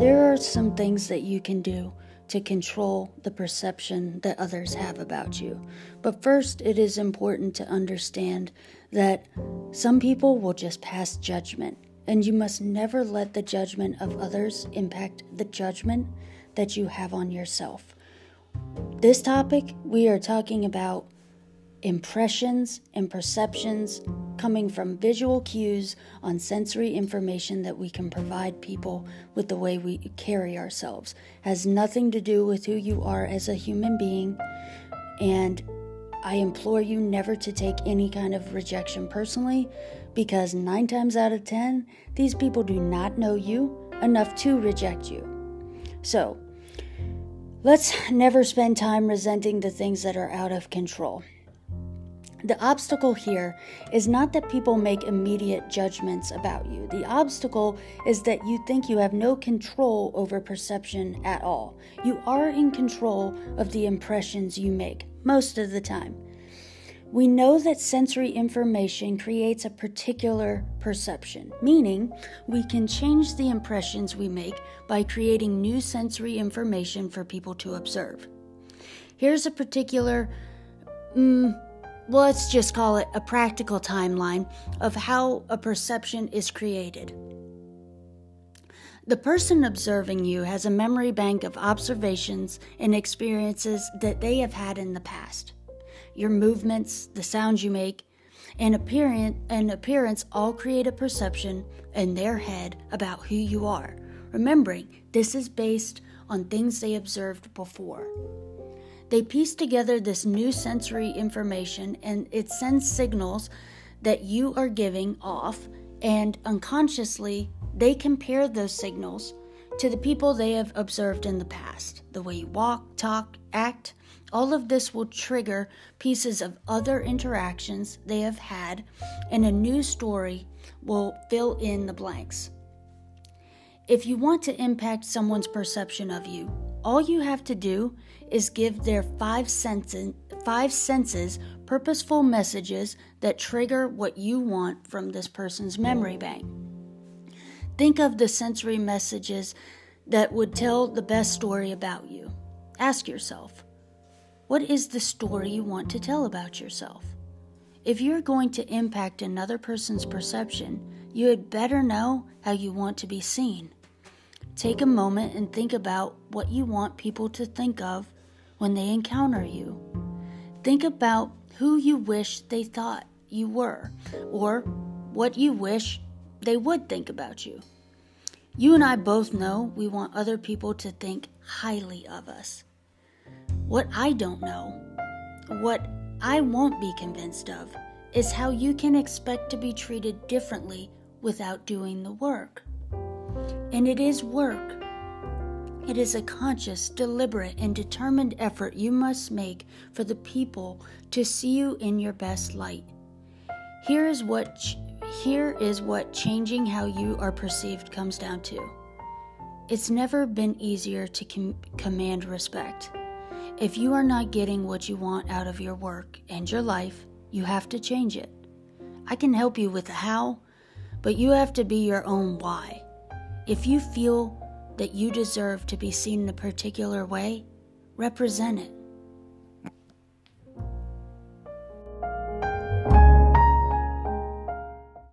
There are some things that you can do to control the perception that others have about you. But first, it is important to understand that some people will just pass judgment, and you must never let the judgment of others impact the judgment that you have on yourself. This topic, we are talking about impressions and perceptions coming from visual cues on sensory information that we can provide people with the way we carry ourselves has nothing to do with who you are as a human being and I implore you never to take any kind of rejection personally because 9 times out of 10 these people do not know you enough to reject you. So, let's never spend time resenting the things that are out of control. The obstacle here is not that people make immediate judgments about you. The obstacle is that you think you have no control over perception at all. You are in control of the impressions you make most of the time. We know that sensory information creates a particular perception, meaning we can change the impressions we make by creating new sensory information for people to observe. Here's a particular. Mm, let's just call it a practical timeline of how a perception is created. The person observing you has a memory bank of observations and experiences that they have had in the past. Your movements, the sounds you make, and appearance, and appearance all create a perception in their head about who you are. Remembering, this is based on things they observed before. They piece together this new sensory information and it sends signals that you are giving off, and unconsciously, they compare those signals to the people they have observed in the past. The way you walk, talk, act, all of this will trigger pieces of other interactions they have had, and a new story will fill in the blanks. If you want to impact someone's perception of you, all you have to do is give their five senses, five senses purposeful messages that trigger what you want from this person's memory bank. Think of the sensory messages that would tell the best story about you. Ask yourself, what is the story you want to tell about yourself? If you're going to impact another person's perception, you had better know how you want to be seen. Take a moment and think about what you want people to think of when they encounter you. Think about who you wish they thought you were, or what you wish they would think about you. You and I both know we want other people to think highly of us. What I don't know, what I won't be convinced of, is how you can expect to be treated differently without doing the work. And it is work. It is a conscious, deliberate, and determined effort you must make for the people to see you in your best light. Here is what ch- here is what changing how you are perceived comes down to. It's never been easier to com- command respect. If you are not getting what you want out of your work and your life, you have to change it. I can help you with the how, but you have to be your own why. If you feel that you deserve to be seen in a particular way, represent it.